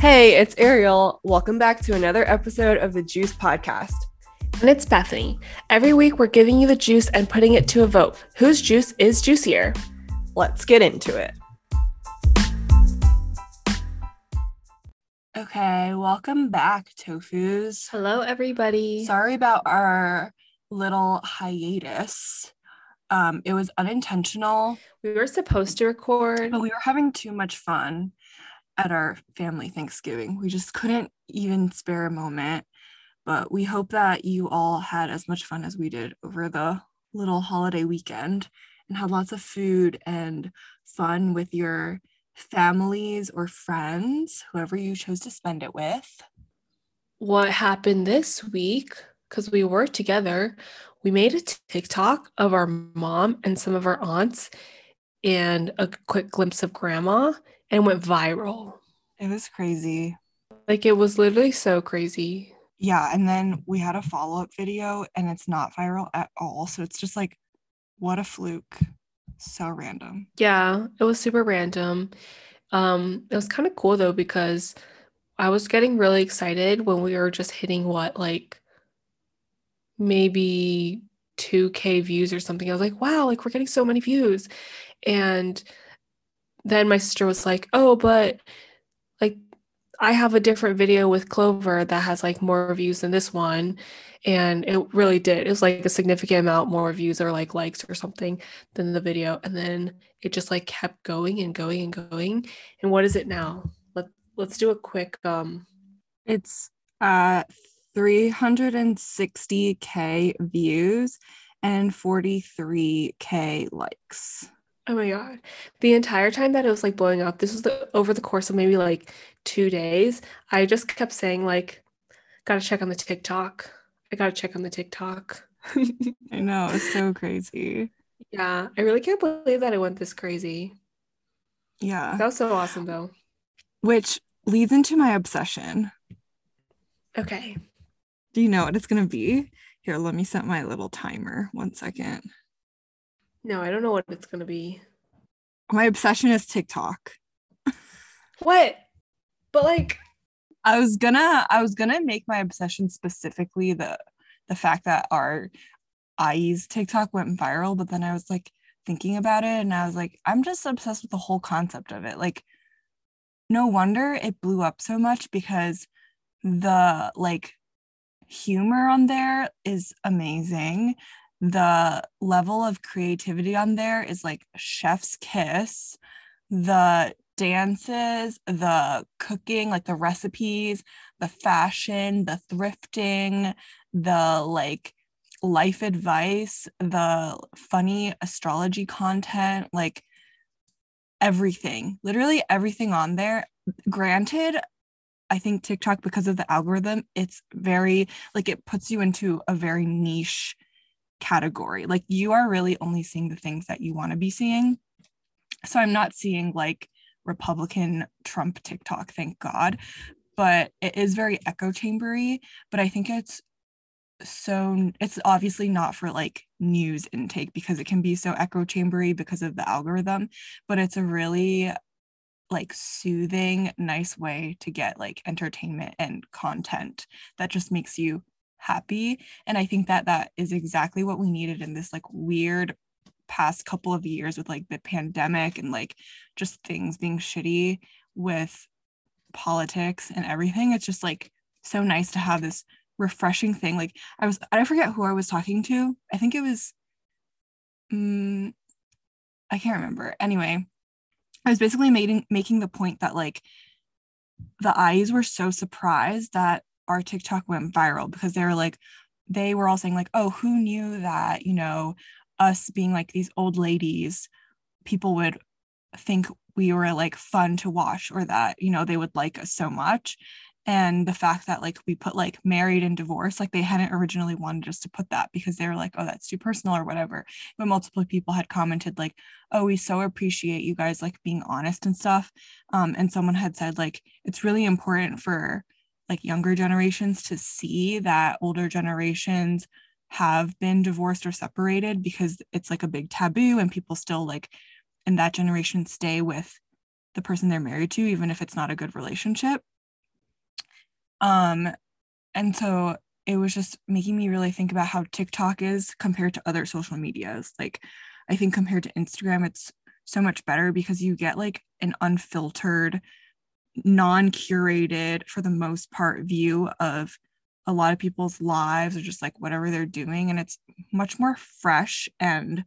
Hey, it's Ariel. Welcome back to another episode of the Juice Podcast. And it's Bethany. Every week, we're giving you the juice and putting it to a vote. Whose juice is juicier? Let's get into it. Okay, welcome back, Tofus. Hello, everybody. Sorry about our little hiatus. Um, it was unintentional. We were supposed to record, but we were having too much fun at our family Thanksgiving. We just couldn't even spare a moment. But we hope that you all had as much fun as we did over the little holiday weekend and had lots of food and fun with your families or friends, whoever you chose to spend it with. What happened this week, because we were together, we made a TikTok of our mom and some of our aunts and a quick glimpse of grandma and went viral. It was crazy. Like it was literally so crazy. Yeah. And then we had a follow up video and it's not viral at all. So it's just like, what a fluke. So random. Yeah. It was super random. Um, it was kind of cool though, because I was getting really excited when we were just hitting what, like maybe 2K views or something. I was like, wow, like we're getting so many views. And then my sister was like, "Oh, but like I have a different video with Clover that has like more views than this one." And it really did. It was like a significant amount more views or like likes or something than the video. And then it just like kept going and going and going. And what is it now? Let let's do a quick um it's uh 360k views and 43k likes. Oh my god. The entire time that it was like blowing up, this was the over the course of maybe like 2 days, I just kept saying like got to check on the TikTok. I got to check on the TikTok. I know, it's so crazy. Yeah, I really can't believe that it went this crazy. Yeah. That was so awesome though. Which leads into my obsession. Okay. Do you know what it's going to be? Here, let me set my little timer. One second. No, I don't know what it's going to be. My obsession is TikTok. what? But like I was gonna I was gonna make my obsession specifically the the fact that our ayi's TikTok went viral, but then I was like thinking about it and I was like, I'm just obsessed with the whole concept of it. Like, no wonder it blew up so much because the like humor on there is amazing the level of creativity on there is like chef's kiss the dances the cooking like the recipes the fashion the thrifting the like life advice the funny astrology content like everything literally everything on there. Granted I think TikTok, because of the algorithm, it's very like it puts you into a very niche category. Like you are really only seeing the things that you want to be seeing. So I'm not seeing like Republican Trump TikTok, thank God. But it is very echo chambery. But I think it's so it's obviously not for like news intake because it can be so echo chambery because of the algorithm, but it's a really like soothing, nice way to get like entertainment and content that just makes you happy and i think that that is exactly what we needed in this like weird past couple of years with like the pandemic and like just things being shitty with politics and everything. It's just like so nice to have this refreshing thing. Like i was i forget who i was talking to. I think it was um, i can't remember. Anyway i was basically making making the point that like the ayis were so surprised that our TikTok went viral because they were like, they were all saying, like, oh, who knew that, you know, us being like these old ladies, people would think we were like fun to watch or that, you know, they would like us so much. And the fact that like we put like married and divorced, like they hadn't originally wanted us to put that because they were like, oh, that's too personal or whatever. But multiple people had commented like, oh, we so appreciate you guys like being honest and stuff. Um, and someone had said like it's really important for like younger generations to see that older generations have been divorced or separated because it's like a big taboo and people still like in that generation stay with the person they're married to even if it's not a good relationship Um, and so it was just making me really think about how TikTok is compared to other social medias. Like, I think compared to Instagram, it's so much better because you get like an unfiltered, non curated, for the most part, view of a lot of people's lives or just like whatever they're doing. And it's much more fresh and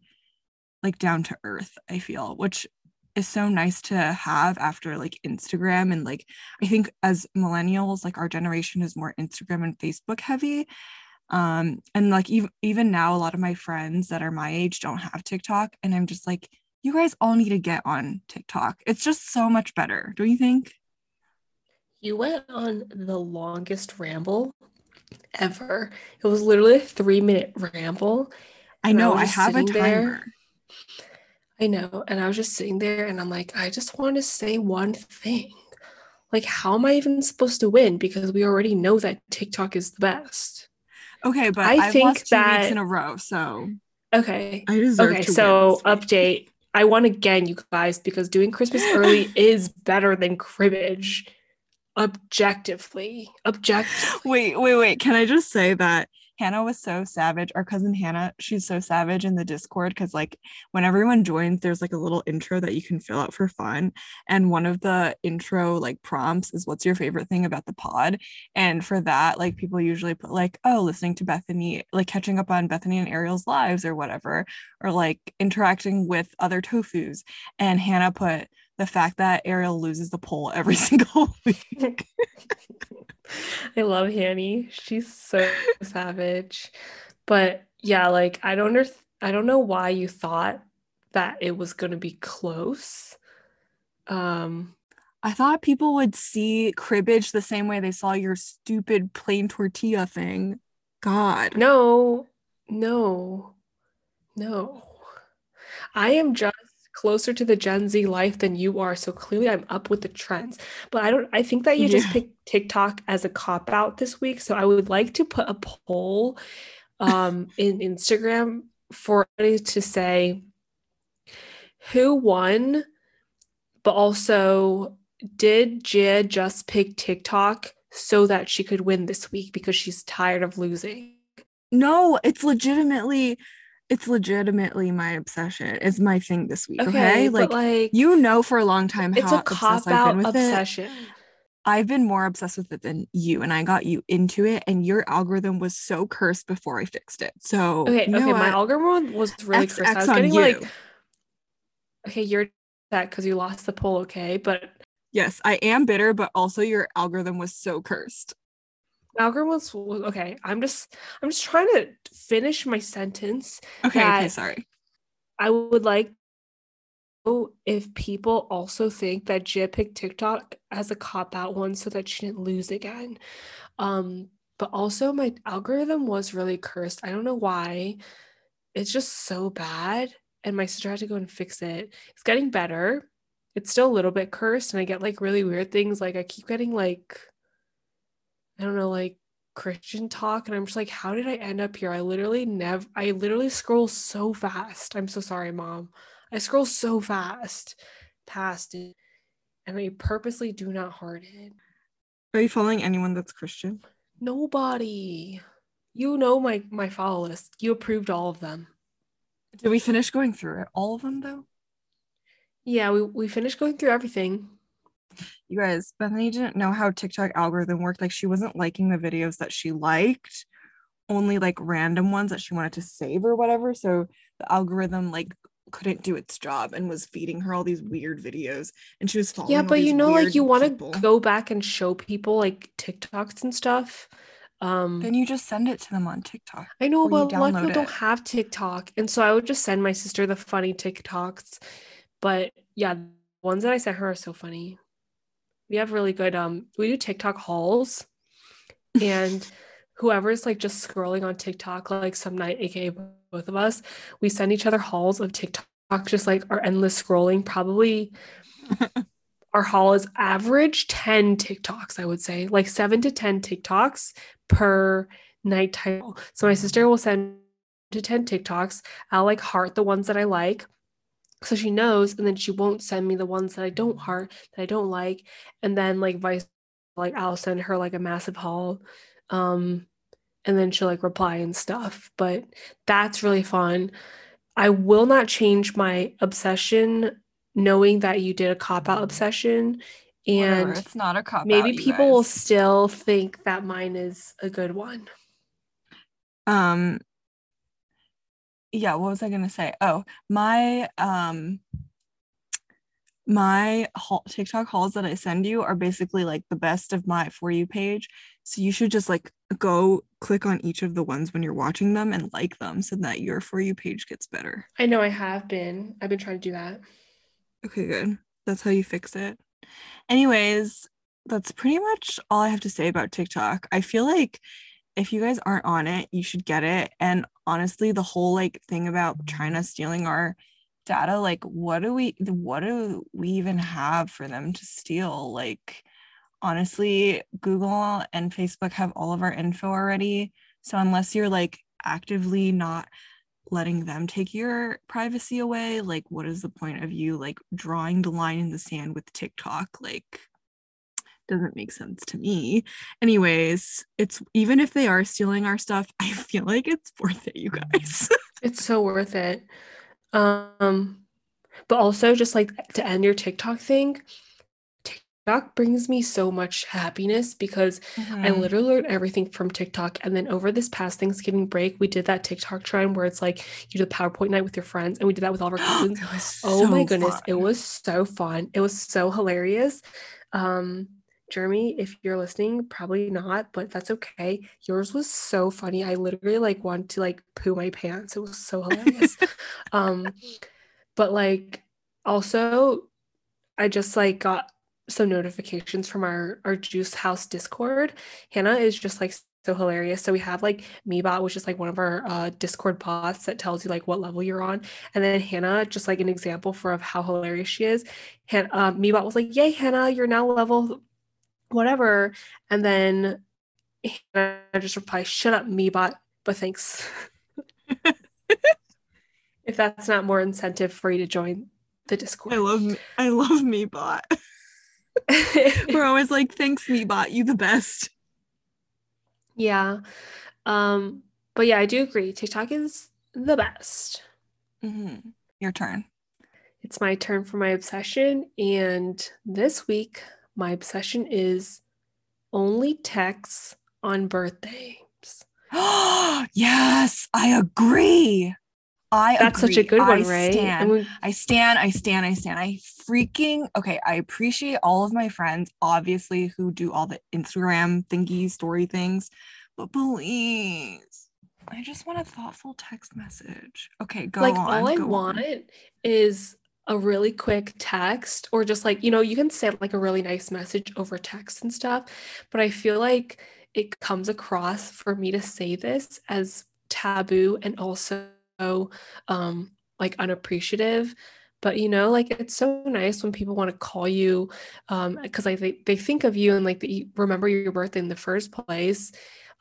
like down to earth, I feel, which is so nice to have after like Instagram and like I think as millennials like our generation is more Instagram and Facebook heavy um and like even even now a lot of my friends that are my age don't have TikTok and I'm just like you guys all need to get on TikTok it's just so much better don't you think you went on the longest ramble ever it was literally a 3 minute ramble I know I, I have a timer there I know. And I was just sitting there and I'm like, I just want to say one thing. Like, how am I even supposed to win? Because we already know that TikTok is the best. Okay, but I I've think that weeks in a row, so okay. I deserve okay, so update. I won again, you guys, because doing Christmas early is better than cribbage. Objectively. Objectively. Wait, wait, wait. Can I just say that Hannah was so savage. Our cousin Hannah, she's so savage in the Discord because, like, when everyone joins, there's like a little intro that you can fill out for fun. And one of the intro like prompts is, What's your favorite thing about the pod? And for that, like, people usually put, like, Oh, listening to Bethany, like catching up on Bethany and Ariel's lives or whatever, or like interacting with other tofus. And Hannah put, the fact that Ariel loses the poll every single week. I love Hanny. She's so savage. But yeah, like I don't under- I don't know why you thought that it was going to be close. Um I thought people would see cribbage the same way they saw your stupid plain tortilla thing. God. No. No. No. I am just closer to the Gen Z life than you are. So clearly I'm up with the trends. But I don't I think that you yeah. just picked TikTok as a cop out this week. So I would like to put a poll um in Instagram for to say who won, but also did Jia just pick TikTok so that she could win this week because she's tired of losing? No, it's legitimately it's legitimately my obsession. It's my thing this week. Okay, okay? Like, like, you know, for a long time, it's a cop out obsession. It. I've been more obsessed with it than you, and I got you into it. And your algorithm was so cursed before I fixed it. So okay, okay, my algorithm was really X, cursed. X I was getting you. like, okay, you're that because you lost the poll. Okay, but yes, I am bitter, but also your algorithm was so cursed. Algorithm was, was okay. I'm just I'm just trying to finish my sentence. Okay, okay, sorry. I would like if people also think that Jia picked TikTok as a cop out one so that she didn't lose again. Um, but also my algorithm was really cursed. I don't know why. It's just so bad. And my sister had to go and fix it. It's getting better. It's still a little bit cursed, and I get like really weird things. Like I keep getting like I don't know, like Christian talk. And I'm just like, how did I end up here? I literally never, I literally scroll so fast. I'm so sorry, mom. I scroll so fast past it. And I purposely do not heart it. Are you following anyone that's Christian? Nobody. You know my my follow list. You approved all of them. Did we finish going through it? All of them though? Yeah, we, we finished going through everything you guys, Bethany didn't know how TikTok algorithm worked. Like she wasn't liking the videos that she liked, only like random ones that she wanted to save or whatever. So the algorithm like couldn't do its job and was feeding her all these weird videos and she was following yeah but you know like you want to go back and show people like tiktoks and stuff um then you just send it to them on tiktok i know but a lot of people it. don't have tiktok and so i would just send my sister the funny tiktoks but yeah the ones that i sent her are so funny we have really good um we do TikTok hauls and whoever's like just scrolling on TikTok like some night, aka both of us, we send each other hauls of TikTok, just like our endless scrolling. Probably our haul is average 10 TikToks, I would say, like seven to 10 TikToks per nighttime. So my sister will send to 10 TikToks. I'll like heart the ones that I like so she knows and then she won't send me the ones that i don't heart that i don't like and then like vice like I'll send her like a massive haul. Um and then she'll like reply and stuff. But that's really fun. I will not change my obsession knowing that you did a cop out obsession and Whatever, it's not a cop maybe people will still think that mine is a good one. um yeah what was i gonna say? Oh my um my haul, tiktok hauls that i send you are basically like the best of my for you page. So you should just like go click on each of the ones when you're watching them and like them so that your for you page gets better. I know I have been. I've been trying to do that. okay good. That's how you fix it. Anyways that's pretty much all i have to say about tiktok. I feel like if you guys aren't on it you should get it. And honestly the whole like thing about china stealing our data like what do we what do we even have for them to steal? Like honestly google and facebook have all of our info already. So unless you're like actively not letting them take your privacy away like what is the point of you like drawing the line in the sand with tiktok? Like doesn't make sense to me anyways it's even if they are stealing our stuff i feel like it's worth it you guys It's so worth it. Um, but also just like to end your TikTok thing, TikTok brings me so much happiness because I Mhm. literally learned everything from TikTok. And then over this past Thanksgiving break, we did that TikTok trend where it's like you do the PowerPoint night with your friends, and we did that with all of our cousins. Oh my so goodness, it was so fun. It was so hilarious. Um, Jeremy, if you're listening, probably not, but that's okay. Yours was so funny. I literally like wanted to like poo my pants. It was so hilarious. um, but like also, I just like got some notifications from our our Juice House Discord. Hannah is just like so hilarious. So we have like MeBot, which is like one of our uh, Discord bots that tells you like what level you're on, and then Hannah, just like an example for of how hilarious she is. Han- uh, Meebot was like, "Yay, Hannah, you're now level whatever," and then Hannah just replies, "Shut up, Meebot, but thanks." if that's not more incentive for you to join the Discord. i love me i love me bot we're always like thanks me bot you the best yeah. Um, but yeah, I do agree. TikTok is the best. Mm-hmm. your turn It's my turn for my obsession. And this week, my obsession is only texts on birthdays. yes i agree i That's such a agree. good I one, right? stand. We, I stand, I stand, I stand. I freaking okay. I appreciate all of my friends, obviously, who do all the Instagram thingy story things, but please, I just want a thoughtful text message. Okay, go like on. all I go want on. is a really quick text or just like, you know, you can send like a really nice message over text and stuff, but I feel like it comes across for me to say this as taboo and also um like unappreciative. But you know, like it's so nice when people want to call you um because like they, they think of you and like they remember your birthday in the first place.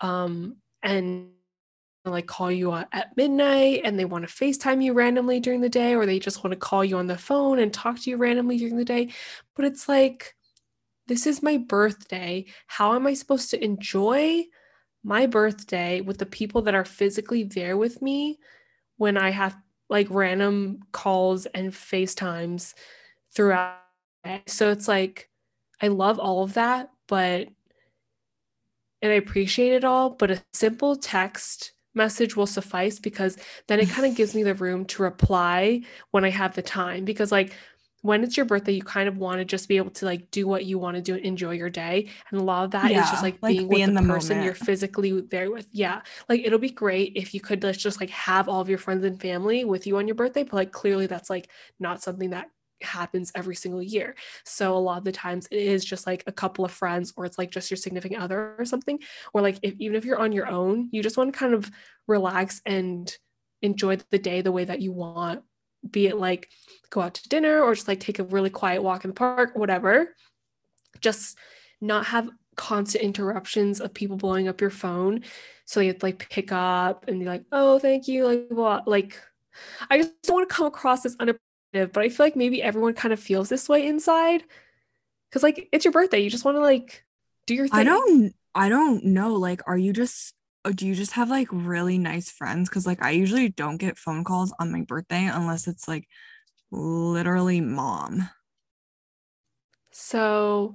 Um and like call you at midnight and they want to FaceTime you randomly during the day, or they just want to call you on the phone and talk to you randomly during the day. But it's like, this is my birthday. How am I supposed to enjoy my birthday with the people that are physically there with me when I have like random calls and FaceTimes throughout? So it's like, I love all of that, but and I appreciate it all, but a simple text message will suffice because then it kind of gives me the room to reply when I have the time. Because, like, when it's your birthday, you kind of want to just be able to like do what you want to do and enjoy your day. And a lot of that is Yeah, just like like, being be with the, the person you're physically there with. Yeah. Like it'll be great if you could let's just like have all of your friends and family with you on your birthday, but like clearly that's like not something that happens every single year. So a lot of the times it is just like a couple of friends or it's like just your significant other or something. Or like if even if you're on your own, you just want to kind of relax and enjoy the day the way that you want. Be it like go out to dinner or just like take a really quiet walk in the park, whatever. Just not have constant interruptions of people blowing up your phone. So you have to like pick up and be like, oh, thank you. Like, what? Like, I just don't want to come across as unappreciative, but I feel like maybe everyone kind of feels this way inside. Cause like it's your birthday. You just want to like do your thing. I don't I don't know. Like, are you just uh, do you just have like really nice friends? Cause like I usually don't get phone calls on my birthday unless it's like literally mom. So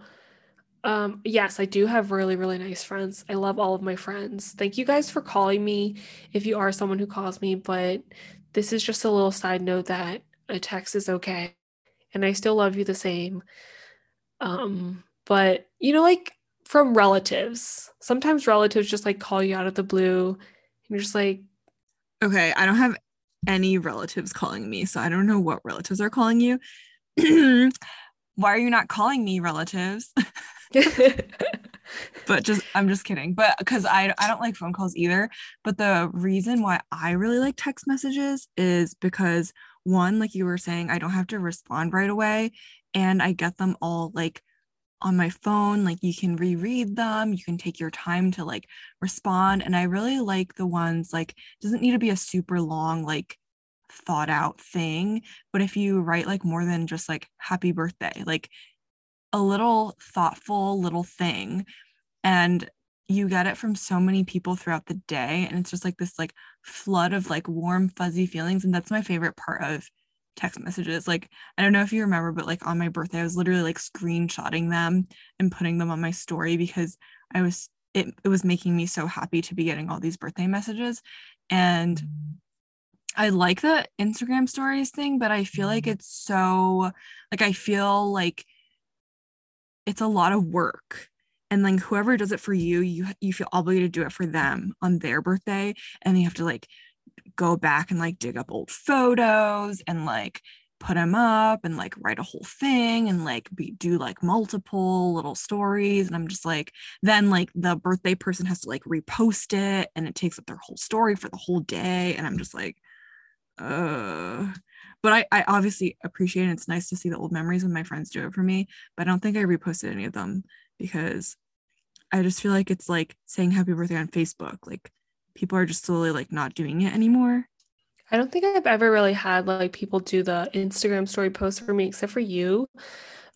um yes, I do have really really nice friends. I love all of my friends. Thank you guys for calling me if you are someone who calls me, but this is just a little side note that a text is okay and I still love you the same. Um but you know like from relatives. Sometimes relatives just like call you out of the blue and you're just like Okay, I don't have any relatives calling me, so I don't know what relatives are calling you. Why are you not calling me relatives? but just I'm just kidding. But because I I don't like phone calls either. But the reason why I really like text messages is because one, like you were saying, I don't have to respond right away, and I get them all like on my phone like you can reread them you can take your time to like respond and i really like the ones like doesn't need to be a super long like thought out thing but if you write like more than just like happy birthday like a little thoughtful little thing and you get it from so many people throughout the day and it's just like this like flood of like warm fuzzy feelings and that's my favorite part of text messages. Like, I don't know if you remember, but like on my birthday, I was literally like screenshotting them and putting them on my story because I was it, it was making me so happy to be getting all these birthday messages. And I like the Instagram stories thing, but I feel like mm-hmm. it's so like I feel like it's a lot of work and like whoever does it for you you you feel obligated to do it for them on their birthday and you have to like go back and like dig up old photos and like put them up and like write a whole thing and like be do like multiple little stories and i'm just like then like the birthday person has to like repost it and it takes up their whole story for the whole day and i'm just like uh but I, I obviously appreciate it. It's nice to see the old memories when my friends do it for me, but I don't think I reposted any of them because I just feel like it's like saying happy birthday on Facebook. Like people are just slowly like not doing it anymore. I don't think I've ever really had like people do the Instagram story post for me except for you.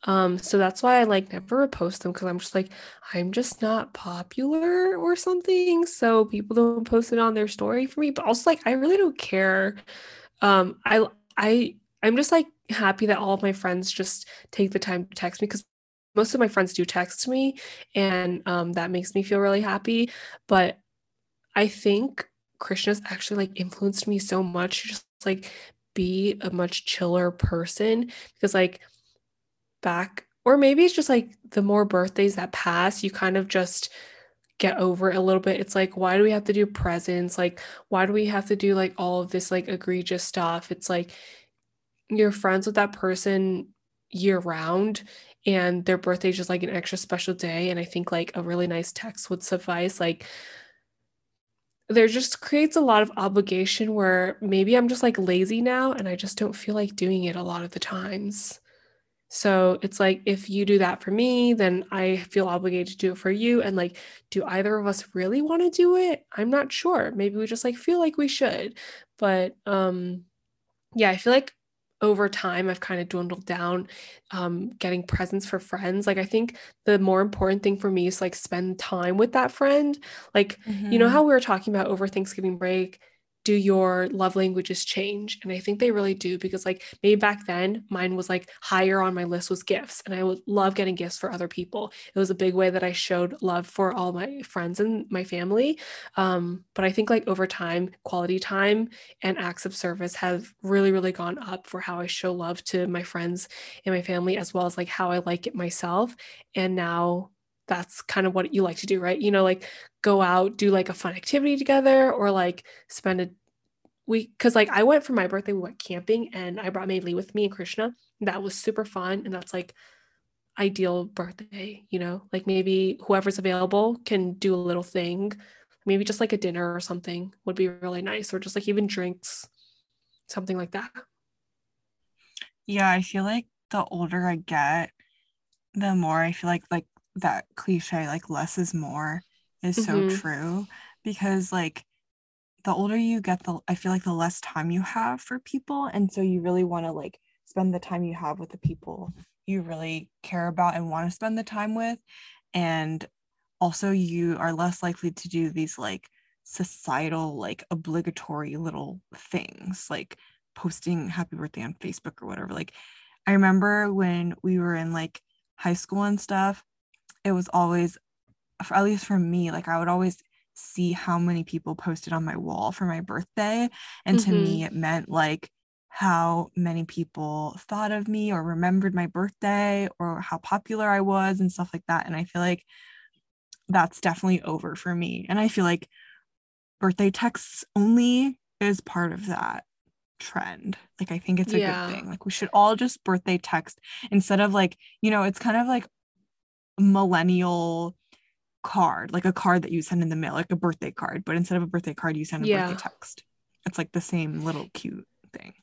Um, so that's why I like never repost them because I'm just like, I'm just not popular or something. So people don't post it on their story for me. But also like I really don't care. Um, I I I'm just like happy that all of my friends just take the time to text me because most of my friends do text me and um, that makes me feel really happy. But I think Krishna's actually like influenced me so much to just like be a much chiller person because like back or maybe it's just like the more birthdays that pass, you kind of just get over it a little bit. It's like, why do we have to do presents? Like, why do we have to do like all of this like egregious stuff? It's like you're friends with that person year round and their birthday is just like an extra special day. And I think like a really nice text would suffice. Like, there just creates a lot of obligation where maybe I'm just like lazy now and I just don't feel like doing it a lot of the times. So it's like if you do that for me, then I feel obligated to do it for you. And like, do either of us really want to do it? I'm not sure. Maybe we just like feel like we should. But um yeah, I feel like over time i've kind of dwindled down um, getting presents for friends like i think the more important thing for me is like spend time with that friend like mm-hmm. you know mm-hmm. how we were talking about over thanksgiving break do your love languages change? And i think they really do because like maybe back then mine was like higher on my list was gifts and i would love getting gifts for other people. It was a big way that i showed love for all my friends and my family. Um, but i think like over time quality time and acts of service have really really gone up for how i show love to my friends and my family as well as like how i like it myself. And now that's kind of what you like to do, right? You know, like go out, do like a fun activity together or like spend a week. Cause like I went for my birthday, we went camping and I brought Maylee with me and Krishna. That was super fun. And that's like ideal birthday, you know, like maybe whoever's available can do a little thing. Maybe just like a dinner or something would be really nice, or just like even drinks, something like that. Yeah, I feel like the older I get, the more I feel like like that cliche like less is more is mm-hmm. so true because like the older you get the i feel like the less time you have for people and so you really want to like spend the time you have with the people you really care about and want to spend the time with and also you are less likely to do these like societal like obligatory little things like posting happy birthday on Facebook or whatever. Like I remember when we were in like high school and stuff, it was always at least for me, like I would always see how many people posted on my wall for my birthday. And mm-hmm. to me, mm-hmm. it meant like how many people thought of me or remembered my birthday or how popular I was and stuff like that. And I feel like that's definitely over for me. And I feel like birthday texts only is part of that trend. Like I think it's a yeah. good thing. Like we should all just birthday text instead of like, you know, it's kind of like millennial card, like a card that you send in the mail, like a birthday card, but instead of a birthday card, you send a yeah. birthday text. It's like the same little cute thing.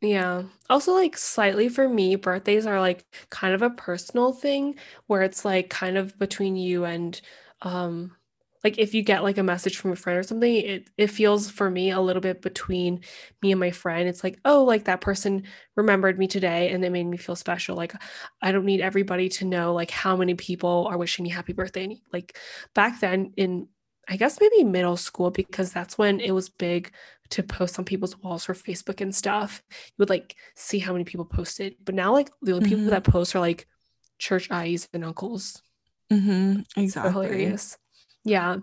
Yeah. Also, like, slightly for me, birthdays are like kind of a personal thing where it's like kind of between you and um like if you get like a message from a friend or something it it feels for me a little bit between me and my friend. It's like oh like that person remembered me today and it made me feel special. Like i don't need everybody to know like how many people are wishing me happy birthday. Like back then in i guess maybe middle school because that's when it was big to post on people's walls for facebook and stuff. You would like see how many people posted. But now like the only mm-hmm. people that post are like church ayis and uncles. Mm-hmm. exactly. hilarious yeah.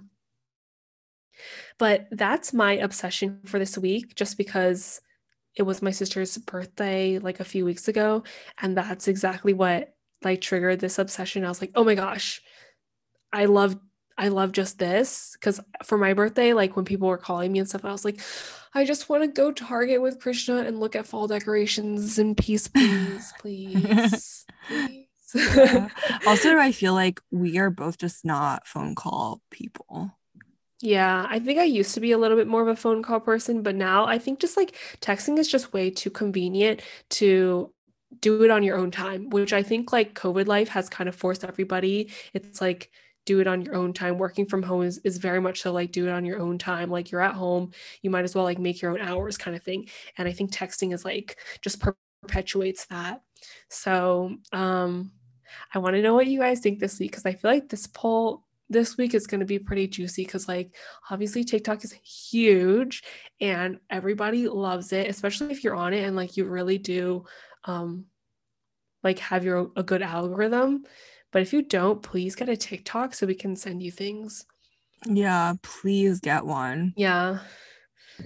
But that's my obsession for this week, just because it was my sister's birthday like a few weeks ago. And that's exactly what like triggered this obsession. I was like, oh my gosh, I love I love just this because for my birthday, like when people were calling me and stuff, I was like, I just want to go Target with Krishna and look at fall decorations and peace, please, please, please yeah. Also, I feel like we are both just not phone call people. Yeah, I think I used to be a little bit more of a phone call person, but now I think just like texting is just way too convenient to do it on your own time, which I think like COVID life has kind of forced everybody. It's like do it on your own time. Working from home is, is very much so like do it on your own time. Like you're at home, you might as well like make your own hours kind of thing. And I think texting is like just perpetuates that. So, um, I want to know what you guys think this week because I feel like this poll this week is going to be pretty juicy because like obviously TikTok is huge and everybody loves it, especially if you're on it and like you really do um like have your a good algorithm. But if you don't, please get a TikTok so we can send you things. Yeah, please get one. Yeah.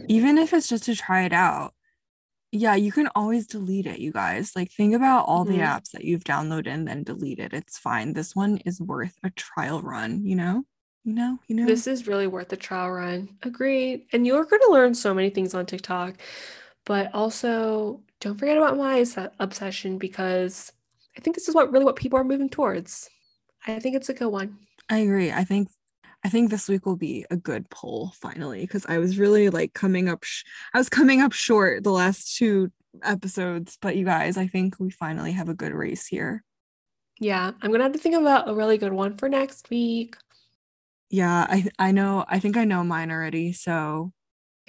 Even if it's just to try it out yeah, you can always delete it, you guys. Like, think about all mm-hmm. the apps that you've downloaded and then deleted. It's fine. This one is worth a trial run, you know? You know, you know. This is really worth a trial run. Agreed. And you're going to learn so many things on TikTok. But also, don't forget about my obsession because I think this is what really what people are moving towards. I think it's a good one. I agree. I think I think this week will be a good poll finally because I was really like coming up sh- I was coming up short the last two episodes, but you guys, I think we finally have a good race here. Yeah, I'm going to have to think about a really good one for next week. Yeah, I I know I think I know mine already, so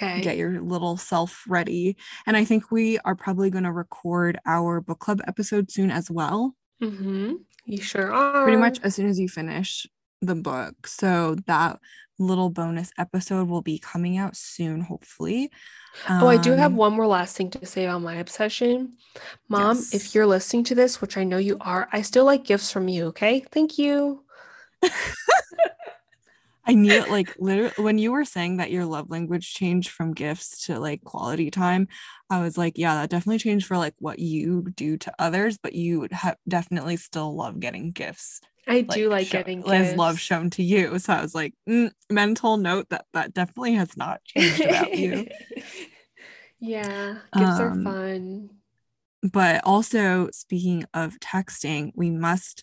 okay. get your little self ready. And I think we are probably going to record our book club episode soon as well. Mhm. You sure are. Pretty much as soon as you finish the book. So that little bonus episode will be coming out soon, hopefully. Um, oh, I do have um, one more last thing to say about my obsession. Mom, yes. if you're listening to this, which I know you are, I still like gifts from you, okay? Thank you. I knew like literally when you were saying that your love language changed from gifts to like quality time, I was like, yeah, that definitely changed for like what you do to others, but you ha- definitely still love getting gifts. I like, do like show, getting gifts. love shown to you. So I was like, mm, mental note that that definitely has not changed about you. yeah, gifts um, are fun. But also, speaking of texting, we must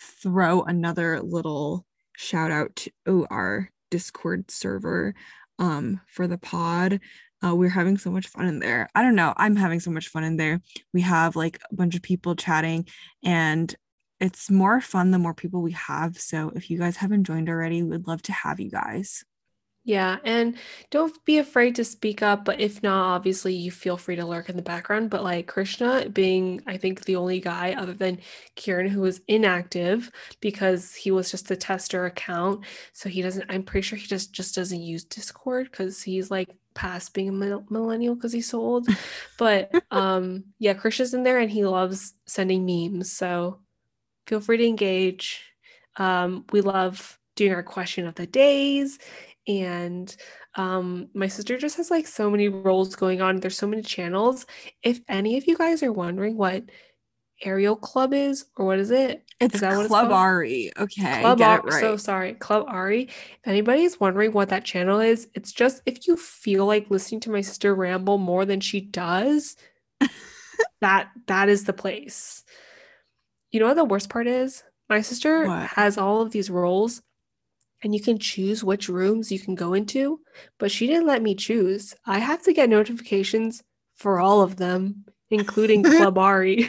throw another little shout out to our Discord server um, for the pod. Uh, we're having so much fun in there. I don't know. I'm having so much fun in there. We have like a bunch of people chatting, and it's more fun the more people we have. So if you guys haven't joined already, we'd love to have you guys. Yeah, and don't be afraid to speak up, but if not, obviously you feel free to lurk in the background. But like Krishna being, I think, the only guy other than Kieran who was inactive because he was just a tester account. So he doesn't, I'm pretty sure he just just doesn't use Discord because he's like past being a millennial because he's so old. but um yeah, Krishna's in there and he loves sending memes. So feel free to engage. Um, we love doing our question of the days and um, my sister just has like so many roles going on. There's so many channels. If any of you guys are wondering what Aerial Club is, or what is it? It's is that Club what it's Ari. Okay, Club Ari. Right. So sorry, Club Ari. If anybody's wondering what that channel is, it's just if you feel like listening to my sister ramble more than she does, that that is the place. You know what the worst part is? My sister what? has all of these roles and you can choose which rooms you can go into, but she didn't let me choose. I have to get notifications for all of them, including Club Ari.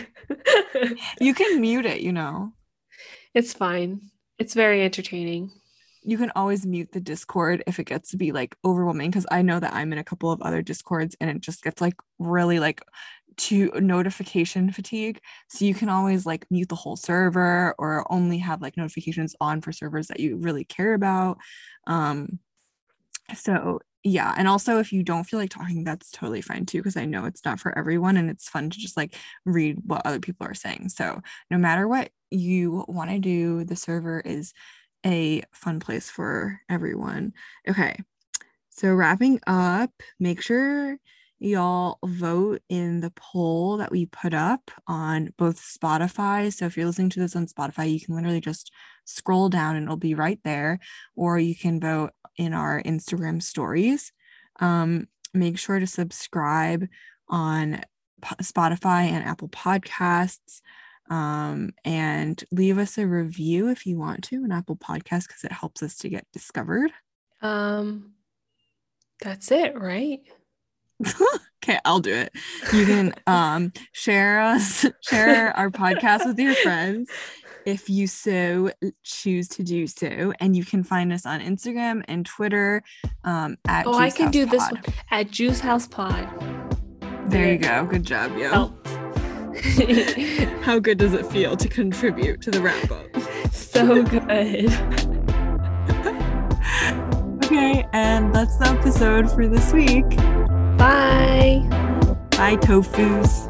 you can mute it, you know. It's fine. It's very entertaining. You can always mute the Discord if it gets to be like overwhelming because I know that I'm in a couple of other Discords and it just gets like really like to notification fatigue. So you can always like mute the whole server or only have like notifications on for servers that you really care about. Um, so yeah, and also if you don't feel like talking, that's totally fine too, because I know it's not for everyone and it's fun to just like read what other people are saying. So no matter what you want to do, the server is a fun place for everyone. Okay. So wrapping up, make sure y'all vote in the poll that we put up on both Spotify. So if you're listening to this on Spotify, you can literally just scroll down and it'll be right there, or you can vote in our Instagram stories. Um, make sure to subscribe on Spotify and Apple Podcasts. Um, and leave us a review if you want to an Apple Podcast because it helps us to get discovered. Um, that's it, right? okay, I'll do it. You can um share us, share our podcast with your friends if you so choose to do so. And you can find us on Instagram and Twitter um, at Oh, Juice I can House do Pod. this one at Juice House Pod. There you go. Good job, yo. How good does it feel to contribute to the wrap up? So good. okay, and that's the episode for this week. Bye. Bye, tofus.